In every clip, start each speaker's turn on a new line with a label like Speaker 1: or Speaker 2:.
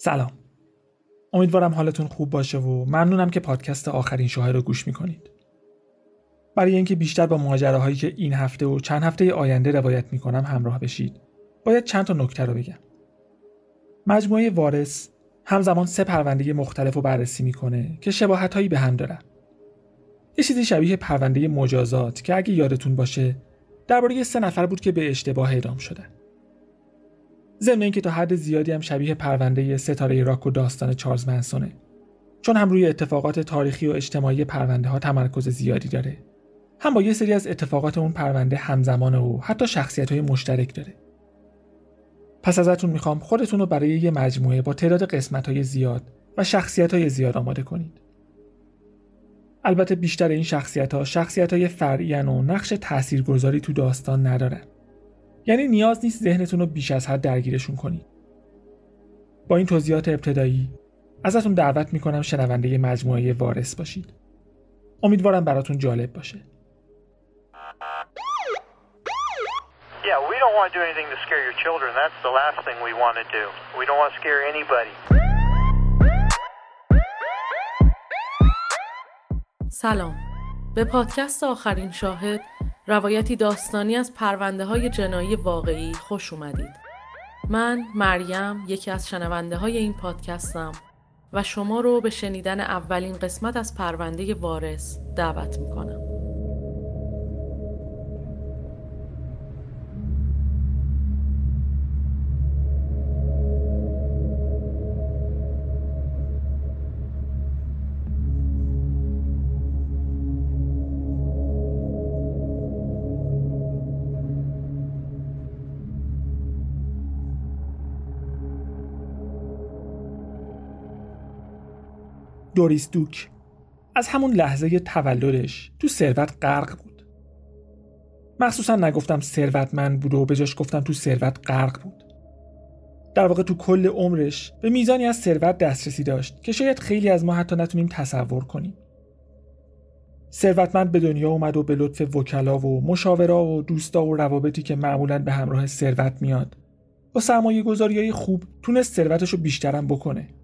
Speaker 1: سلام. امیدوارم حالتون خوب باشه و ممنونم که پادکست آخرین شاهد رو گوش می‌کنید. برای اینکه بیشتر با ماجراهایی که این هفته و چند هفته آینده روایت می‌کنم همراه بشید باید چند تا نکته رو بگم. مجموعه وارث همزمان سه پرونده مختلف رو بررسی می‌کنه که شباهت هایی به هم دارن. یه چیزی شبیه پرونده مجازات که اگه یادتون باشه درباره سه نفر بود که به اشتباه اعدام شدن. ضمن اینکه تا حد زیادی هم شبیه پرونده ستاره راک و داستان چارلز منسونه. چون هم روی اتفاقات تاریخی و اجتماعی پرونده ها تمرکز زیادی داره. هم با یه سری از اتفاقات اون پرونده همزمانه و حتی شخصیت های مشترک داره. پس ازتون می‌خوام خودتون رو برای یه مجموعه با تعداد قسمت های زیاد و شخصیت های زیاد آماده کنید. البته بیشتر این شخصیت ها شخصیت های فرعی و نقش تاثیرگذاری تو داستان ندارن. یعنی نیاز نیست ذهنتون رو بیش از حد درگیرشون کنید با این توضیحات ابتدایی ازتون دعوت می‌کنم شنونده مجموعه وارث باشید امیدوارم براتون جالب باشه
Speaker 2: Yeah, we don't want to do anything to scare your children. That's the last thing we want to do. We don't want to scare anybody.
Speaker 3: سلام به پادکست آخرین شاهد روایتی داستانی از پرونده های جنایی واقعی خوش اومدید. من مریم یکی از شنونده های این پادکستم و شما رو به شنیدن اولین قسمت از پرونده وارث دعوت می‌کنم.
Speaker 1: دوریس دوک از همون لحظه تولدش تو ثروت غرق بود. مخصوصا نگفتم ثروتمند بود و به جاش گفتم تو ثروت غرق بود. در واقع تو کل عمرش به میزانی از ثروت دسترسی داشت که شاید خیلی از ما حتی نتونیم تصور کنیم. ثروتمند به دنیا اومد و به لطف وکلا و مشاورا و دوستا و روابطی که معمولا به همراه ثروت میاد با سرمایه گذاری های خوب تونست ثروتش رو بیشترم بکنه.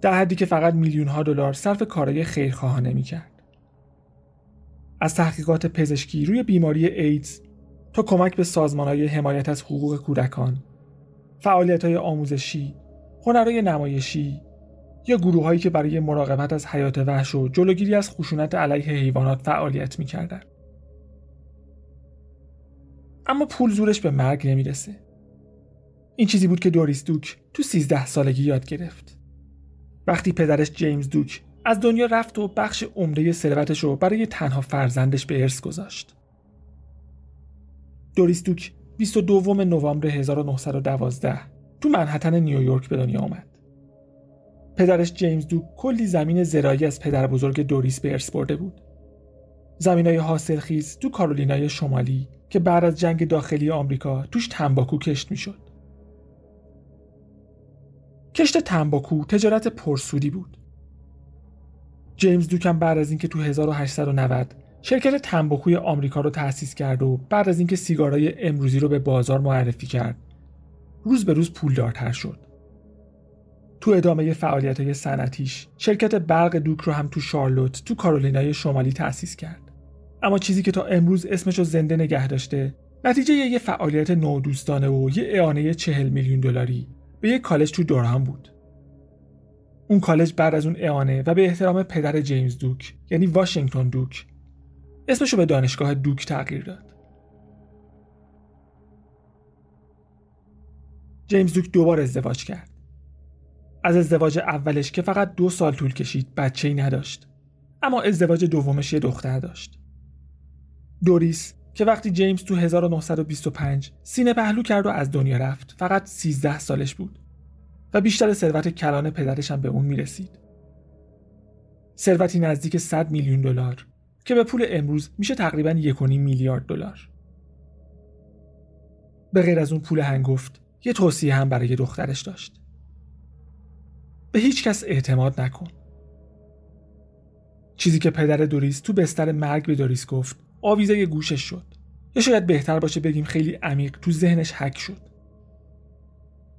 Speaker 1: در حدی که فقط میلیون ها دلار صرف کارهای خیرخواهانه می‌کرد. از تحقیقات پزشکی روی بیماری ایدز تا کمک به سازمان های حمایت از حقوق کودکان، فعالیت های آموزشی، هنرهای نمایشی یا گروه هایی که برای مراقبت از حیات وحش و جلوگیری از خشونت علیه حیوانات فعالیت می‌کردند. اما پول زورش به مرگ نمی‌رسه. این چیزی بود که دوریس دوک تو 13 سالگی یاد گرفت. وقتی پدرش جیمز دوک از دنیا رفت و بخش عمده ثروتش رو برای تنها فرزندش به ارث گذاشت. دوریس دوک 22 نوامبر 1912 تو منحتن نیویورک به دنیا آمد. پدرش جیمز دوک کلی زمین زراعی از پدر بزرگ دوریس به ارث برده بود. زمین های حاصلخیز تو کارولینای شمالی که بعد از جنگ داخلی آمریکا توش تنباکو کشت می‌شد. کشت تنباکو تجارت پرسودی بود. جیمز دوکم بعد از اینکه تو 1890 شرکت تنباکوی آمریکا رو تأسیس کرد و بعد از اینکه سیگارهای امروزی رو به بازار معرفی کرد روز به روز پولدارتر شد. تو ادامه فعالیت های صنعتیش شرکت برق دوک رو هم تو شارلوت تو کارولینای شمالی تأسیس کرد. اما چیزی که تا امروز اسمش رو زنده نگه داشته نتیجه یه فعالیت نودوستانه و یه اعانه چهل میلیون دلاری به یک کالج تو دورهام بود. اون کالج بعد از اون اعانه و به احترام پدر جیمز دوک یعنی واشنگتن دوک اسمشو به دانشگاه دوک تغییر داد. جیمز دوک دوبار ازدواج کرد. از ازدواج اولش که فقط دو سال طول کشید بچه ای نداشت. اما ازدواج دومش یه دختر داشت. دوریس که وقتی جیمز تو 1925 سینه پهلو کرد و از دنیا رفت فقط 13 سالش بود و بیشتر ثروت کلان پدرش هم به اون می‌رسید. ثروتی نزدیک 100 میلیون دلار که به پول امروز میشه تقریبا 1.5 میلیارد دلار. به غیر از اون پول هنگفت یه توصیه هم برای دخترش داشت. به هیچ کس اعتماد نکن. چیزی که پدر دوریس تو بستر مرگ به دوریس گفت آویزه گوشش شد شاید بهتر باشه بگیم خیلی عمیق تو ذهنش حک شد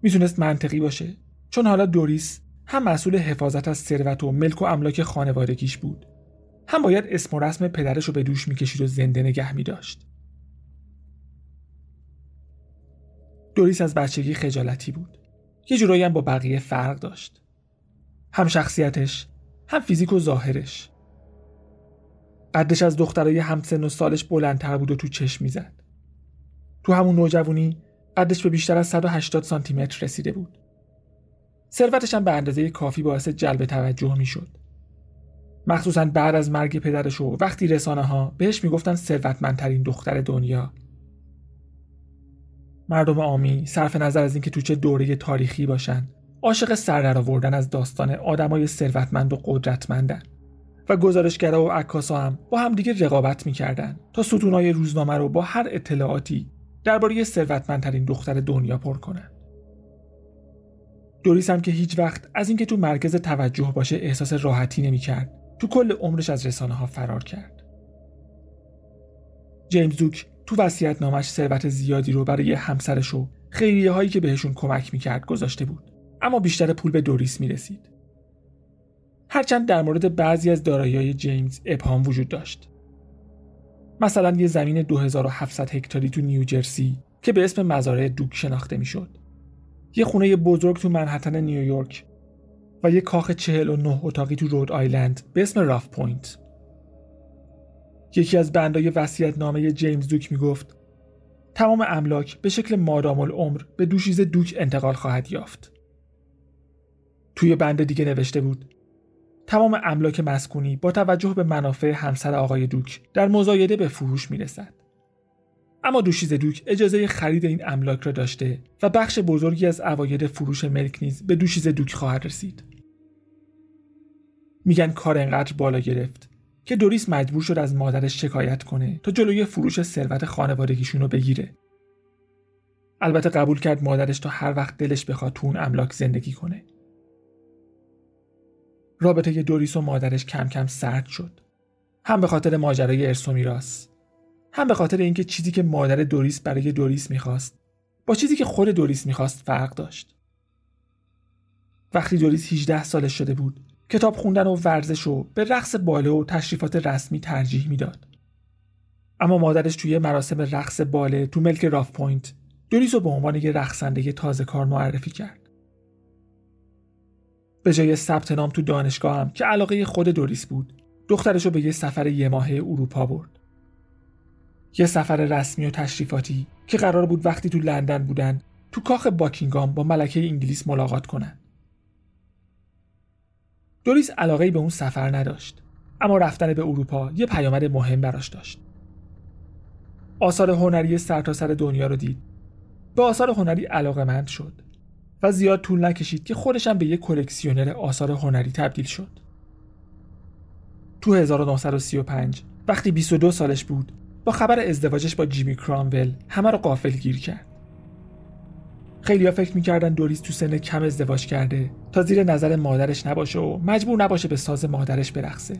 Speaker 1: می‌تونست منطقی باشه چون حالا دوریس هم مسئول حفاظت از ثروت و ملک و املاک خانوادگیش بود هم باید اسم و رسم پدرش رو به دوش می‌کشید و زنده نگه می داشت. دوریس از بچگی خجالتی بود. یه جورایی هم با بقیه فرق داشت. هم شخصیتش، هم فیزیک و ظاهرش. قدش از دخترای همسن و سالش بلندتر بود و تو چشم می‌زد. تو همون نوجوانی قدش به بیشتر از 180 سانتی متر رسیده بود. ثروتش هم به اندازه کافی باعث جلب توجه می‌شد. مخصوصا بعد از مرگ پدرش و وقتی رسانه ها بهش می‌گفتن ثروتمندترین دختر دنیا. مردم آمی صرف نظر از اینکه تو چه دوره تاریخی باشن عاشق سر آوردن از داستان آدمای ثروتمند و قدرتمندن و گزارشگرا و عکاسا هم با همدیگه رقابت می‌کردن تا ستونای روزنامه رو با هر اطلاعاتی درباره ثروتمندترین دختر دنیا پر کنن. دوریس هم که هیچ وقت از اینکه تو مرکز توجه باشه احساس راحتی نمی‌کرد تو کل عمرش از رسانه ها فرار کرد. جیمز دوک تو وصیت نامش ثروت زیادی رو برای همسرش و خیریه هایی که بهشون کمک می‌کرد گذاشته بود اما بیشتر پول به دوریس می‌رسید. هرچند در مورد بعضی از دارایی جیمز ابهام وجود داشت. مثلا یه زمین 2700 هکتاری تو نیوجرسی که به اسم مزارع دوک شناخته می‌شد. یه خونه بزرگ تو منهتن نیویورک و یه کاخ 49 اتاقی تو رود آیلند به اسم راف پوینت. یکی از بندای وصیت نامه جیمز دوک می‌گفت تمام املاک به شکل مادام العمر به دوشیزه دوک انتقال خواهد یافت. توی بند دیگه نوشته بود تمام املاک مسکونی با توجه به منافع همسر آقای دوک در مزایده به فروش می‌رسد. اما دوشیز دوک اجازه خرید این املاک را داشته و بخش بزرگی از اواید فروش ملک نیز به دوشیز دوک خواهد رسید. میگن کار انقدر بالا گرفت که دوریس مجبور شد از مادرش شکایت کنه تا جلوی فروش ثروت خانوادگیشون رو بگیره. البته قبول کرد مادرش تا هر وقت دلش بخواد تو اون املاک زندگی کنه. رابطه دوریس و مادرش کم کم سرد شد. هم به خاطر ماجرای ارث و هم به خاطر اینکه چیزی که مادر دوریس برای دوریس می‌خواست با چیزی که خود دوریس می‌خواست فرق داشت. وقتی دوریس 18 سالش شده بود کتاب خوندن و ورزش و به رقص باله و تشریفات رسمی ترجیح می‌داد. اما مادرش توی مراسم رقص باله تو ملک Rough Point دوریس رو به عنوان یه رقصنده تازه کار معرفی کرد. به جای ثبت نام تو دانشگاه هم که علاقه خود دوریس بود دخترش رو به یه سفر یه ماهه اروپا برد. یه سفر رسمی و تشریفاتی که قرار بود وقتی تو لندن بودن تو کاخ باکینگام با ملکه انگلیس ملاقات کنن. دوریس علاقه به اون سفر نداشت اما رفتن به اروپا یه پیامد مهم براش داشت. آثار هنری سرتاسر سر دنیا رو دید. به آثار هنری علاقمند شد و زیاد طول نکشید که خودشم به یک کلکسیونر آثار هنری تبدیل شد. تو 1935 وقتی 22 سالش بود با خبر ازدواجش با جیمی کرامول همه رو قافل گیر کرد. خیلی فکر می‌کردن دوریس تو سن کم ازدواج کرده تا زیر نظر مادرش نباشه و مجبور نباشه به ساز مادرش برقصه.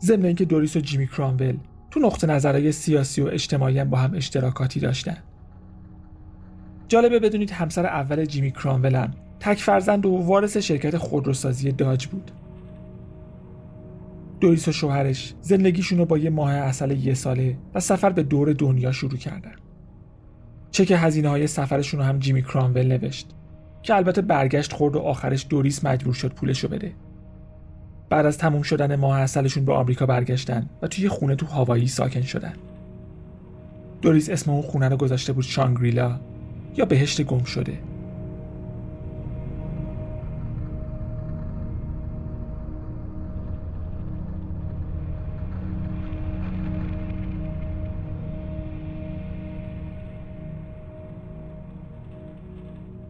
Speaker 1: ضمن اینکه دوریس و جیمی کرامول تو نقطه نظرهای سیاسی و اجتماعی هم با هم اشتراکاتی داشتن. جالبه بدونید همسر اول جیمی کرامول هم تک فرزند و وارث شرکت خودروسازی داج بود. دوریس و شوهرش زندگیشون رو با یه ماه اصل یه ساله و سفر به دور دنیا شروع کردن. چک هزینه های سفرشون رو هم جیمی کرامول نوشت که البته برگشت خورد و آخرش دوریس مجبور شد پولشو بده. بعد از تموم شدن ماه اصلشون به آمریکا برگشتن و توی خونه تو هاوایی ساکن شدن. دوریس اسم اون خونه رو گذاشته بود شانگریلا یا بهشت گم شده.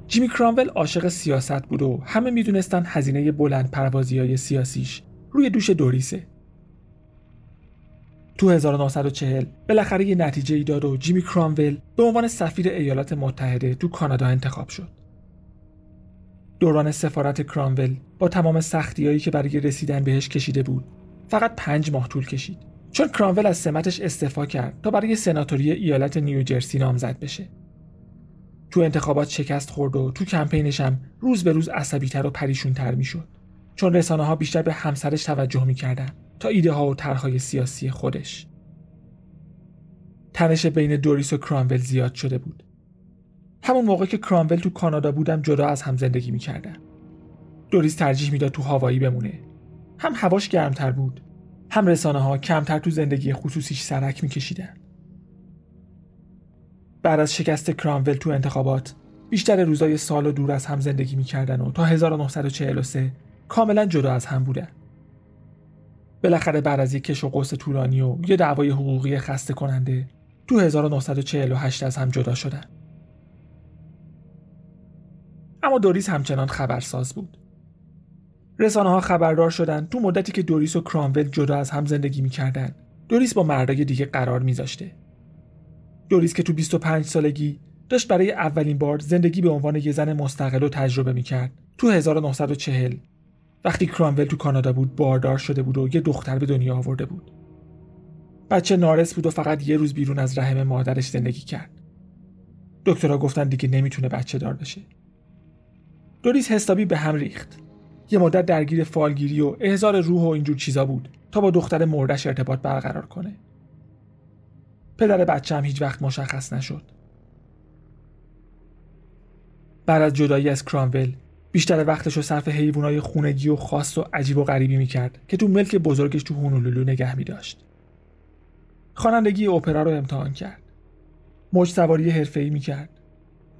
Speaker 1: جیمی کرامول عاشق سیاست بود و همه می‌دونستن هزینه بلند پروازی های سیاسیش روی دوش دوریسه. تو 1940 بالاخره یه نتیجه ای داد و جیمی کرامول به عنوان سفیر ایالات متحده تو کانادا انتخاب شد. دوران سفارت کرامول با تمام سختیایی که برای رسیدن بهش کشیده بود فقط پنج ماه طول کشید. چون کرامول از سمتش استعفا کرد تا برای سناتوری ایالت نیوجرسی نامزد بشه. تو انتخابات شکست خورد و تو کمپینش هم روز به روز عصبیتر و پریشونتر می‌شد. چون رسانه ها بیشتر به همسرش توجه می‌کردن. تا ایده ها و طرحهای سیاسی خودش. تنش بین دوریس و کرامول زیاد شده بود. همون موقع که کرامول تو کانادا بودم جدا از هم زندگی می‌کردن. دوریس ترجیح می‌داد تو هوایی بمونه. هم هواش گرمتر بود هم رسانه ها کمتر تو زندگی خصوصیش سرک میکشیدن. بعد از شکست کرامول تو انتخابات بیشتر روزای سال و دور از هم زندگی می‌کردن و تا 1943 کاملا جدا از هم بودن. بالاخره بعد از یک کش و قوس طولانی و یه دعوای حقوقی خسته کننده تو 1948 از هم جدا شدن. اما دوریس همچنان خبرساز بود. رسانه ها خبردار شدن تو مدتی که دوریس و کرامول جدا از هم زندگی می‌کردن دوریس با مردای دیگه قرار میذاشته. دوریس که تو 25 سالگی داشت برای اولین بار زندگی به عنوان یه زن مستقل و تجربه می‌کرد تو 1940 وقتی کرامول تو کانادا بود باردار شده بود و یه دختر به دنیا آورده بود. بچه نارس بود و فقط یه روز بیرون از رحم مادرش زندگی کرد. دکترها گفتن دیگه نمی‌تونه بچه دار بشه. دوریس حسابی به هم ریخت. یه مدت درگیر فالگیری و احضار روح و اینجور چیزا بود تا با دختر مردش ارتباط برقرار کنه. پدر بچه هم هیچ وقت مشخص نشد. بعد از جدایی از کرامول بیشتر وقتش رو صرف حیوانای خونگی و خاص و عجیب و غریبی می‌کرد که تو ملک بزرگش تو هونولولو نگه می داشت. خوانندگی اپرا رو امتحان کرد. موج سواری حرفه‌ای می‌کرد.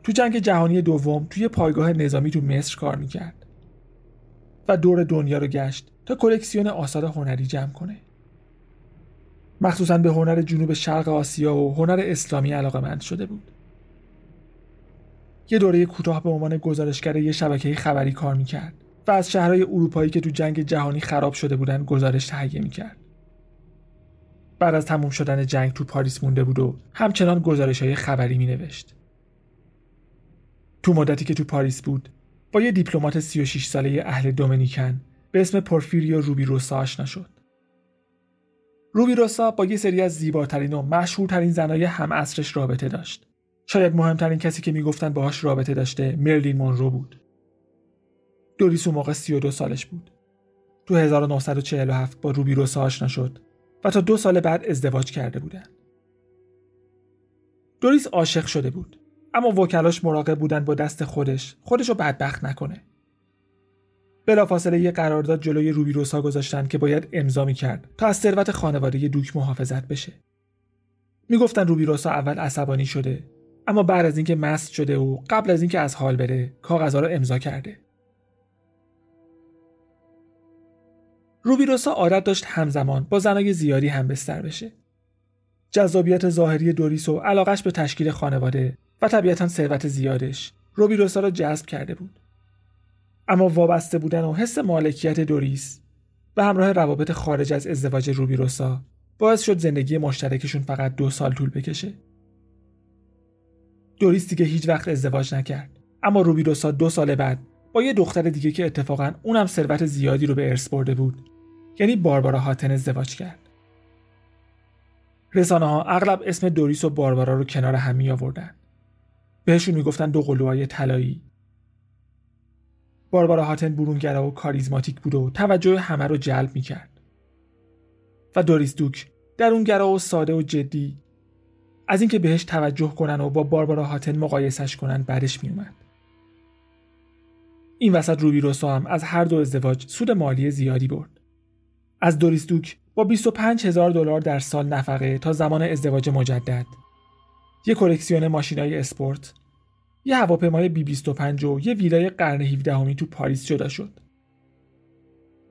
Speaker 1: تو جنگ جهانی دوم توی پایگاه نظامی تو مصر کار می‌کرد. و دور دنیا رو گشت تا کلکسیون آثار هنری جمع کنه. مخصوصا به هنر جنوب شرق آسیا و هنر اسلامی علاقه شده بود. یه دوره کوتاه به عنوان گزارشگر یه شبکه خبری کار می‌کرد و از شهرهای اروپایی که تو جنگ جهانی خراب شده بودن گزارش تهیه می‌کرد. بعد از تموم شدن جنگ تو پاریس مونده بود و همچنان گزارش های خبری می نوشت. تو مدتی که تو پاریس بود با یه دیپلمات 36 ساله اهل دومینیکن به اسم پورفیریو روبی روسا آشنا شد. روبی روسا با یه سری از زیباترین و مشهورترین زنای هم اصرش رابطه داشت. شاید مهمترین کسی که می‌گفتن باهاش رابطه داشته مرلین مونرو بود. دوریس اون موقع 32 سالش بود. تو 1947 با روبی روسا آشنا شد و تا دو سال بعد ازدواج کرده بودن. دوریس عاشق شده بود اما وکلاش مراقب بودن با دست خودش خودش رو بدبخت نکنه. بلافاصله یه قرارداد جلوی روبی روسا گذاشتن که باید امضا کرد تا از ثروت خانواده دوک محافظت بشه. می‌گفتن روبی روسا اول عصبانی شده اما بعد از اینکه مست شده و قبل از اینکه از حال بره کاغذها رو امضا کرده. روبیروسا عادت داشت همزمان با زنای زیادی هم بستر بشه. جذابیت ظاهری دوریس و علاقش به تشکیل خانواده و طبیعتا ثروت زیادش روبیروسا را جذب کرده بود. اما وابسته بودن و حس مالکیت دوریس به همراه روابط خارج از ازدواج روبیروسا باعث شد زندگی مشترکشون فقط دو سال طول بکشه. دوریس دیگه هیچ وقت ازدواج نکرد. اما روبیروسا دو سال بعد با یه دختر دیگه که اتفاقا اونم ثروت زیادی رو به ارث برده بود یعنی باربارا هاتن ازدواج کرد. رسانه ها اغلب اسم دوریس و باربارا رو کنار هم می آوردن. بهشون می‌گفتن دو قلوهای طلایی. باربارا هاتن برونگرا و کاریزماتیک بود و توجه همه رو جلب می‌کرد. و دوریس دوک درونگرا و ساده و جدی از اینکه بهش توجه کنن و با باربارا هاتن مقایسش کنن بعدش میومد این وسط روبی روسا هم از هر دو ازدواج سود مالی زیادی برد. از دوریس دوک با 25 هزار دلار در سال نفقه تا زمان ازدواج مجدد. یه کلکسیون ماشینای اسپورت یه هواپیمای بی 25 و یه ویلای قرن 17 تو پاریس جدا شد.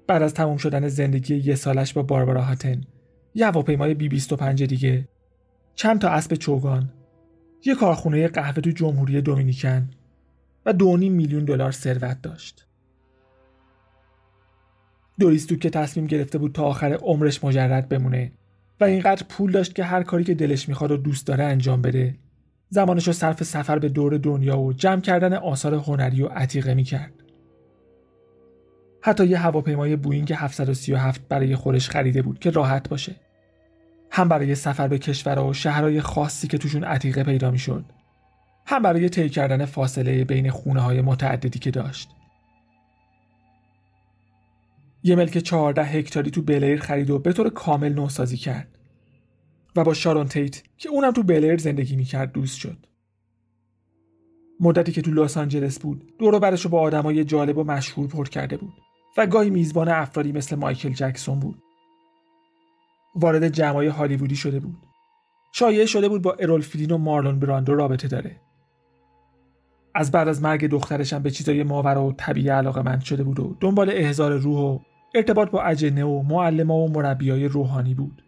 Speaker 1: بعد از تموم شدن زندگی یه سالش با باربارا هاتن یه هواپیمای بی 25 دیگه چند تا اسب چوگان یه کارخونه قهوه تو جمهوری دومینیکن و دو میلیون دلار ثروت داشت. دوریستو که تصمیم گرفته بود تا آخر عمرش مجرد بمونه و اینقدر پول داشت که هر کاری که دلش می‌خواد و دوست داره انجام بده زمانش رو صرف سفر به دور دنیا و جمع کردن آثار هنری و عتیقه می‌کرد. حتی یه هواپیمای بوینگ 737 برای خودش خریده بود که راحت باشه. هم برای سفر به کشورها و شهرهای خاصی که توشون عتیقه پیدا می‌شد هم برای طی کردن فاصله بین خونه های متعددی که داشت. یه ملک 14 هکتاری تو بلیر خرید و به طور کامل نوسازی کرد و با شارون تیت که اونم تو بلیر زندگی می‌کرد دوست شد. مدتی که تو لس آنجلس بود دور برش رو با آدمای جالب و مشهور پر کرده بود و گاهی میزبان افرادی مثل مایکل جکسون بود وارد جمعای هالیوودی شده بود شایعه شده بود با ارول فیلین و مارلون براندو رابطه داره از بعد از مرگ دخترشم به چیزای ماورا و طبیعی علاقه مند شده بود و دنبال احضار روح و ارتباط با اجنه و معلمه و مربیای روحانی بود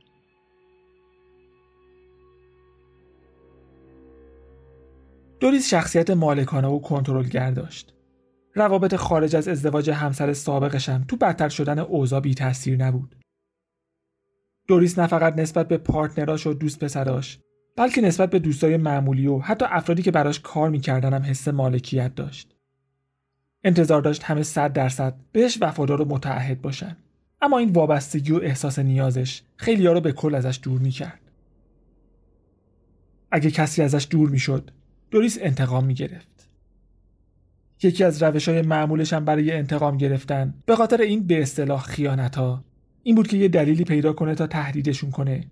Speaker 1: دوریس شخصیت مالکانه و کنترلگر داشت. روابط خارج از ازدواج همسر سابقشم تو بدتر شدن اوضاع بی تاثیر نبود. دوریس نه فقط نسبت به پارتنراش و دوست پسراش بلکه نسبت به دوستای معمولی و حتی افرادی که براش کار می‌کردن هم حس مالکیت داشت. انتظار داشت همه صد درصد بهش وفادار و متعهد باشن. اما این وابستگی و احساس نیازش خیلی ها رو به کل ازش دور می‌کرد. اگه کسی ازش دور می‌شد دوریس انتقام می گرفت. یکی از روش های معمولش هم برای انتقام گرفتن به خاطر این به اصطلاح خیانت ها این بود که یه دلیلی پیدا کنه تا تهدیدشون کنه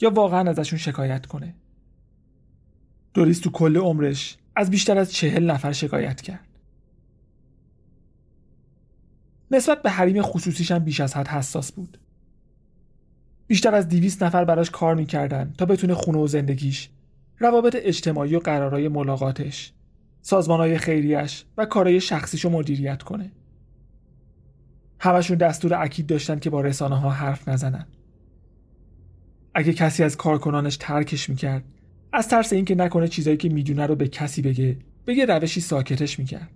Speaker 1: یا واقعا ازشون شکایت کنه. دوریس تو کل عمرش از بیشتر از چهل نفر شکایت کرد. نسبت به حریم خصوصیش هم بیش از حد حساس بود. بیشتر از دیویست نفر براش کار می‌کردن تا بتونه خونه و زندگیش روابط اجتماعی و قرارهای ملاقاتش سازمانهای خیریش و کارهای شخصیشو مدیریت کنه همشون دستور اکید داشتن که با رسانه ها حرف نزنن. اگه کسی از کارکنانش ترکش می‌کرد از ترس اینکه نکنه چیزایی که می‌دونه رو به کسی بگه به یه روشی ساکتش می‌کرد.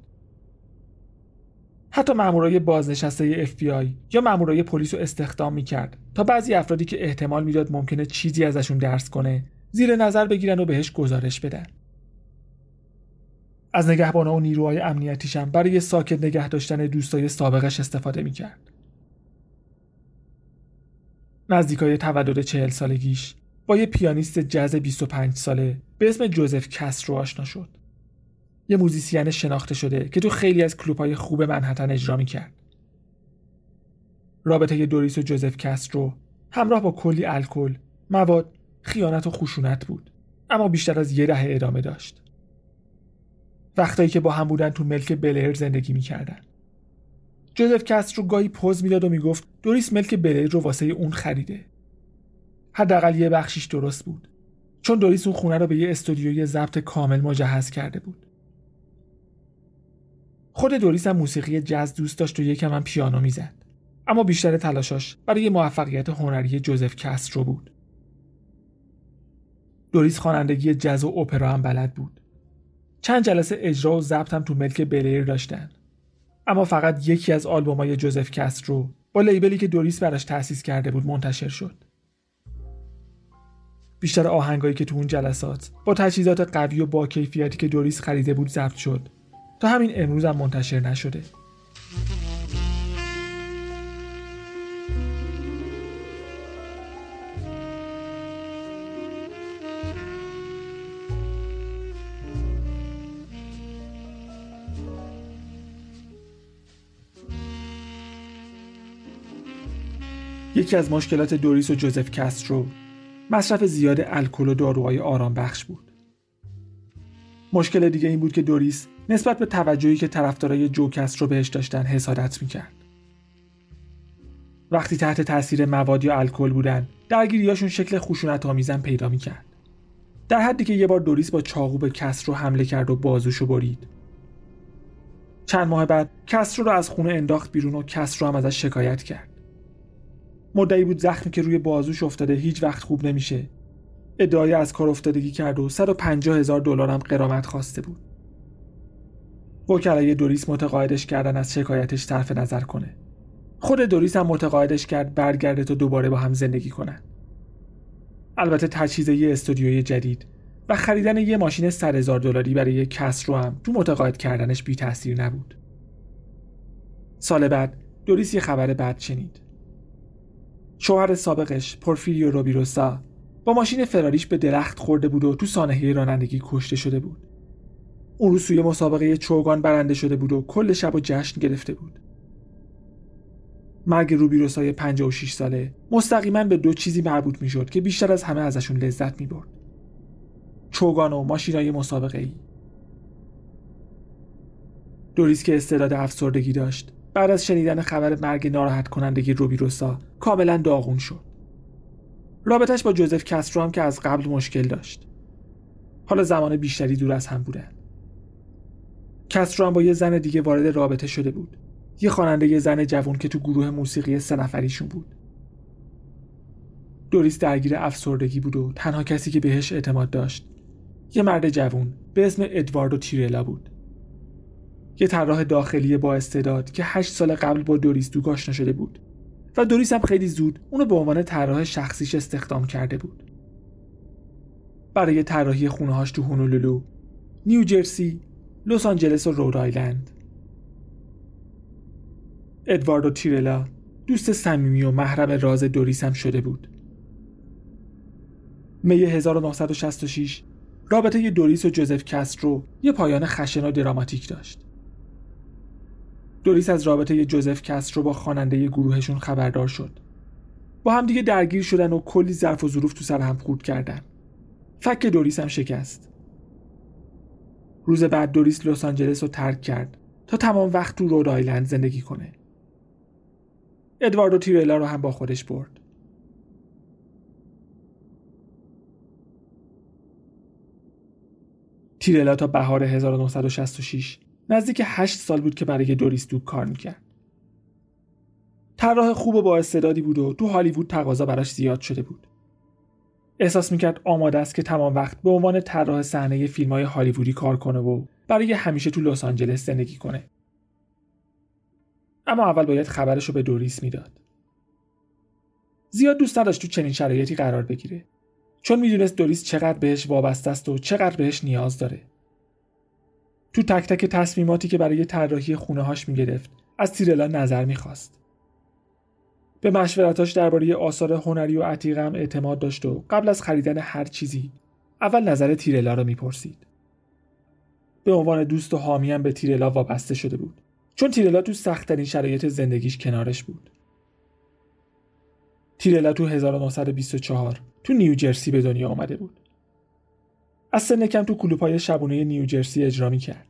Speaker 1: حتی مامورای بازنشسته FBI یا مامورای پلیس رو استخدام می‌کرد تا بعضی افرادی که احتمال می‌داد ممکنه چیزی ازشون درس کنه زیر نظر بگیرن و بهش گزارش بدن. از نگهبانا و نیروهای امنیتیشم برای ساکت نگه داشتن دوستای سابقش استفاده می‌کرد. نزدیکای تولد چهل سالگیش با یه پیانیست جز 25 ساله به اسم جوزف کسترو آشنا شد. یه موزیسین شناخته شده که تو خیلی از کلوبهای خوب منهتن اجرا می‌کرد. رابطه دوریس و جوزف کسترو همراه با کلی الکل مواد خیانت و خشونت بود. اما بیشتر از یه دهه ادامه داشت. وقتایی که با هم بودن تو ملک بلیر زندگی می‌کردن. جوزف کسترو گاهی پوز می‌داد و می‌گفت دوریس ملک بلیر رو واسه اون خریده. حداقل یه بخشیش درست بود. چون دوریس اون خونه رو به یه استودیوی ضبط کامل مجهز کرده بود. خود دوریس هم موسیقی جز دوست داشت و یکم هم پیانو می‌زد. اما بیشتر تلاشاش برای موفقیت هنری جوزف کسترو بود. دوریس خوانندگی جز و اپرا هم بلد بود. چند جلسه اجرا و ضبط هم تو ملک بلیر داشتن. اما فقط یکی از آلبومای جوزف کسترو با label ی که دوریس براش تأسیس کرده بود منتشر شد. بیشتر آهنگایی که تو اون جلسات با تجهیزات قوی و با کیفیتی که دوریس خریده بود ضبط شد. تا همین امروز هم منتشر نشده. یکی از مشکلات دوریس و جوزف کسترو مصرف زیاد الکل و داروهای آرام بخش بود. مشکل دیگه این بود که دوریس نسبت به توجهی که طرفدارای جو کسترو بهش داشتن حسادت می‌کرد. وقتی تحت تاثیر مواد یا الکل بودن، درگیریاشون شکل خشونت آمیزی پیدا می‌کرد. در حدی که یه بار دوریس با چاقو به کسترو حمله کرد و بازوشو برید. چند ماه بعد کسترو رو از خونه انداخت بیرون و کسترو هم ازش شکایت کرد. مدعی بود زخمی که روی بازوش افتاده هیچ وقت خوب نمیشه. ادعای از کار افتادگی کرد و 150 هزار هم قرامت خواسته بود. وکلای دوریس متقاعدش کردن از شکایتش صرف نظر کنه. خود دوریس هم متقاعدش کرد برگرده تا دوباره با هم زندگی کنن. البته تجهیز یه استودیوی جدید و خریدن یه ماشین 100 هزار دلاری برای یه کس رو هم تو متقاعد کردنش بی تاثیر نبود. سال بعد دوریس یه خبر بد شنید. شوهر سابقش پورفیریو روبیروسا با ماشین فراریش به درخت خورده بود و تو سانحه رانندگی کشته شده بود. اون روز سوی مسابقه چوگان برنده شده بود و کل شب و جشن گرفته بود. مرگ روبیروسای 56 ساله مستقیما به دو چیزی مربوط می‌شد که بیشتر از همه ازشون لذت می‌برد. چوگان و ماشینای مسابقه ای دوریس که استعداد افسردگی داشت. بعد از شنیدن خبر مرگ ناراحت کنندگی روبیروسا کاملا داغون شد. رابطش با جوزف کسترو هم که از قبل مشکل داشت. حالا زمان بیشتری دور از هم بودن کسترو هم با یه زن دیگه وارد رابطه شده بود. یه خواننده یه زن جوان که تو گروه موسیقی سه نفریشون بود. دوریس درگیر افسردگی بود و تنها کسی که بهش اعتماد داشت یه مرد جوون به اسم ادواردو تیرلا بود. یه طراح داخلی با استعداد که هشت سال قبل با دوریس دوگ آشنا شده بود و دوریس هم خیلی زود اونو به عنوان طراح شخصیش استخدام کرده بود برای طراحی خونه‌هاش تو هونولولو، نیوجرسی، لس آنجلس و رود آیلند. ادواردو تیرلا دوست صمیمی و محرم راز دوریس هم شده بود. می 1966 رابطه دوریس و جوزف کسترو یه پایان خشن و دراماتیک داشت. دوریس از رابطه جوزف کسترو با خواننده گروهشون خبردار شد. با هم دیگه درگیر شدن و کلی ظرف و ظروف تو سر هم خورد کردن. فک دوریس هم شکست روز بعد دوریس لس آنجلس رو ترک کرد تا تمام وقت تو رود آیلند زندگی کنه ادواردو تیرلا رو هم با خودش برد تیرلا تا بهار 1966 نزدیک 8 سال بود که برای دوریس دوک کار می‌کرد. طراح خوب و با استعدادی بود و تو هالیوود تقاضا براش زیاد شده بود. احساس می‌کرد آماده است که تمام وقت به عنوان طراح صحنه فیلم های هالیوودی کار کنه و برای همیشه تو لس آنجلس زندگی کنه. اما اول باید خبرش رو به دوریس می‌داد. زیاد دوست نداشت تو چنین شرایطی قرار بگیره. چون می‌دونست دوریس چقدر بهش وابسته است و چقدر بهش نیاز داره. تو تک تک تصمیماتی که برای طراحی خونه هاش می‌گرفت از تیرلا نظر می‌خواست. به مشورتاش درباره آثار هنری و عتیقم اعتماد داشت و قبل از خریدن هر چیزی اول نظر تیرلا را می‌پرسید. به عنوان دوست و حامی به تیرلا وابسته شده بود چون تیرلا تو سختترین شرایط زندگیش کنارش بود. تیرلا تو 1924 تو نیوجرسی به دنیا آمده بود. از سن کم تو کلوپای شبونه نیوجرسی اجرا می کرد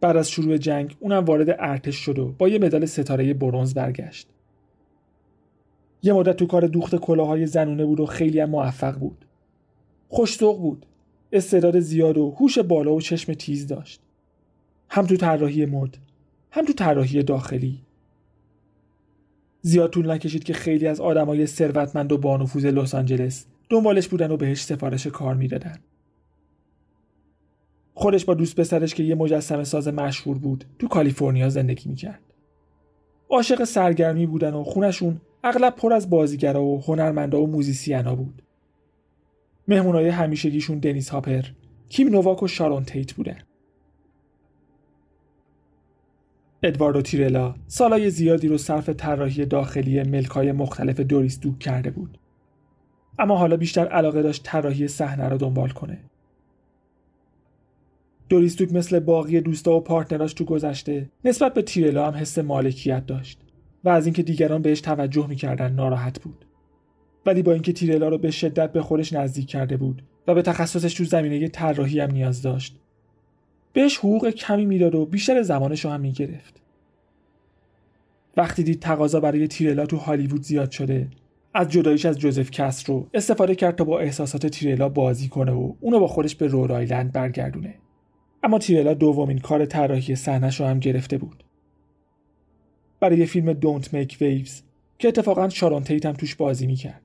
Speaker 1: بعد از شروع جنگ اونم وارد ارتش شد و با یه مدال ستاره برونز برگشت. یه مدت تو کار دوخت کلاهای زنونه بود و خیلی هم موفق بود. خوشتوق بود. استعداد زیاد و هوش بالا و چشم تیز داشت. هم تو طراحی مد هم تو طراحی داخلی. زیاد طول نکشید که خیلی از آدمای ثروتمند و بانفوذ لس آنجلس دنبالش بودن و بهش سفارش کار می‌دادن. خودش با دوست پسرش که یه مجسمه ساز مشهور بود تو کالیفرنیا زندگی می‌کرد عاشق سرگرمی بودن و خونشون اغلب پر از بازیگرا و هنرمندا و موزیسینا بود. مهمونای همیشگیشون دنیس هاپر، کیم نوواک و شارون تیت بودن. ادواردو تیرلا سالای زیادی رو صرف طراحی داخلی ملکای مختلف دوریس دوک کرده بود. اما حالا بیشتر علاقه داشت طراحی صحنه رو دنبال کنه. دوریس دوک مثل باقی دوستا و پارتنراش تو گذشته نسبت به تیرلا هم حس مالکیت داشت. و از اینکه دیگران بهش توجه می‌کردن ناراحت بود ولی با اینکه تیرلا رو به شدت به خودش نزدیک کرده بود و به تخصصش تو زمینه طراحی هم نیاز داشت بهش حقوق کمی می‌داد و بیشتر زمانش رو هم می‌گرفت وقتی دید تقاضا برای تیرلا تو هالیوود زیاد شده از جداییش از جوزف کسترو استفاده کرد تا با احساسات تیرلا بازی کنه و اونو با خودش به رود آیلند برگردونه اما تیرلا دومین کار طراحی صحنهش رو هم گرفته بود برای فیلم Don't Make Waves که اتفاقا شارون تیت هم توش بازی می‌کرد.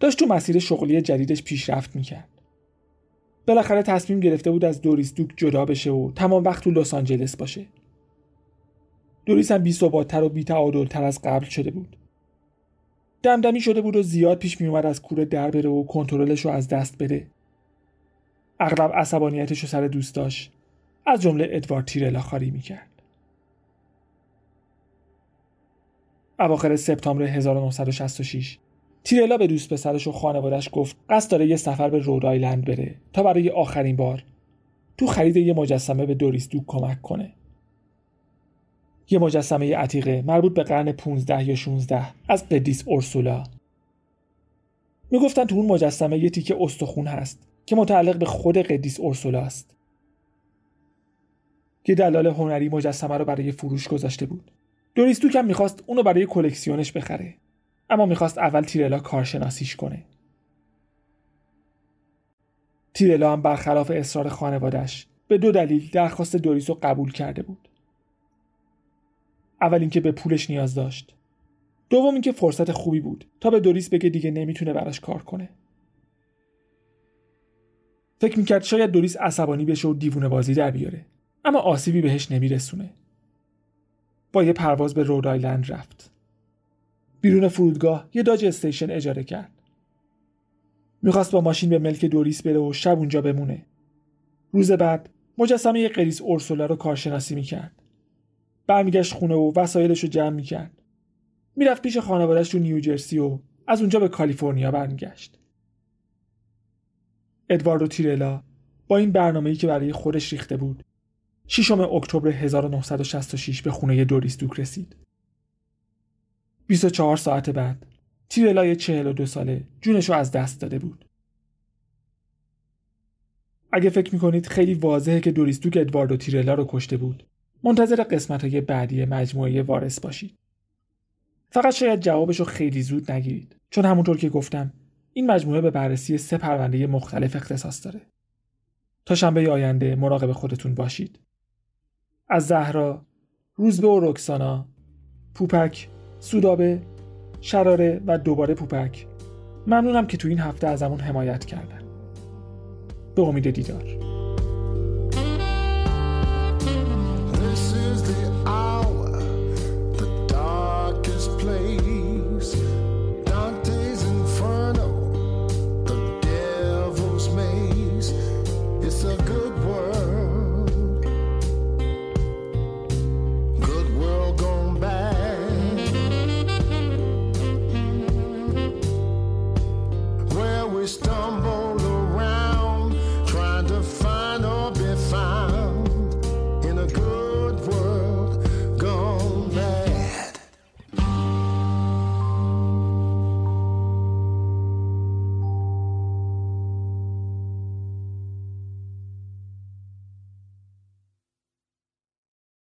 Speaker 1: داشت تو مسیر شغلی جدیدش پیشرفت می‌کرد. بالاخره تصمیم گرفته بود از دوریس دوک جدا بشه و تمام وقت تو لس آنجلس باشه. دوریس هم بی و بی تر از قبل شده بود. دمدمی شده بود و زیاد پیش میومد از کوره در بره و کنترلش رو از دست بده. اغلب عصبانیتش رو سر دوست داشت. از جمله ادوارد تیرلا خاری می‌کرد. اواخر سپتامبر 1966 تیرلا به دوست پسرش و خانوادش گفت قصد داره یه سفر به رود بره تا برای آخرین بار تو خرید یه مجسمه به دوریس دوک کمک کنه یه مجسمه عتیقه مربوط به قرن 15 یا 16 از قدیس اورسولا می‌گفتن تو اون مجسمه یه تیکه استخون هست که متعلق به خود قدیس اورسولا است یه دلال هنری مجسمه رو برای فروش گذاشته بود. دوریس دوک هم می‌خواست اونو برای کلکسیونش بخره اما می‌خواست اول تیرلا کارشناسیش کنه. تیرلا هم برخلاف اصرار خانوادش به دو دلیل درخواست دوریس رو قبول کرده بود. اول اینکه به پولش نیاز داشت. دوم اینکه فرصت خوبی بود تا به دوریس بگه دیگه نمی‌تونه براش کار کنه. فکر می‌کرد شاید دوریس عصبانی بشه و دیوونه بازی در بیاره. اما آسیبی بهش نمیرسونه. با یه پرواز به رود آیلند رفت. بیرون فرودگاه یه داج استیشن اجاره کرد. می‌خواست با ماشین به ملک دوریس بره و شب اونجا بمونه. روز بعد مجسمه قریس اورسولا رو کارشناسی می‌کرد. برمیگشت خونه و وسایلش رو جمع می‌کرد. می‌رفت پیش خانوادهش تو نیوجرسی و از اونجا به کالیفرنیا برمیگشت. ادواردو تیرلا با این برنامه‌ای که برای خودش ریخته بود. ششم اکتبر 1966 به خونه دوریس دوک رسید 24 ساعت بعد تیرلای 42 ساله جونش رو از دست داده بود. اگه فکر می‌کنید خیلی واضحه که دوریس دوک ادواردو تیرلا رو کشته بود. منتظر قسمت های بعدی مجموعه وارث باشید. فقط شاید جوابش رو خیلی زود نگیرید. چون همونطور که گفتم این مجموعه به بررسی سه پرونده مختلف اختصاص داره. تا شنبه آینده مراقب خودتون باشید. از زهرا روزبه و رکسانا پوپک سودابه شراره و دوباره پوپک. ممنونم که تو این هفته ازمون حمایت کردن. به امید دیدار.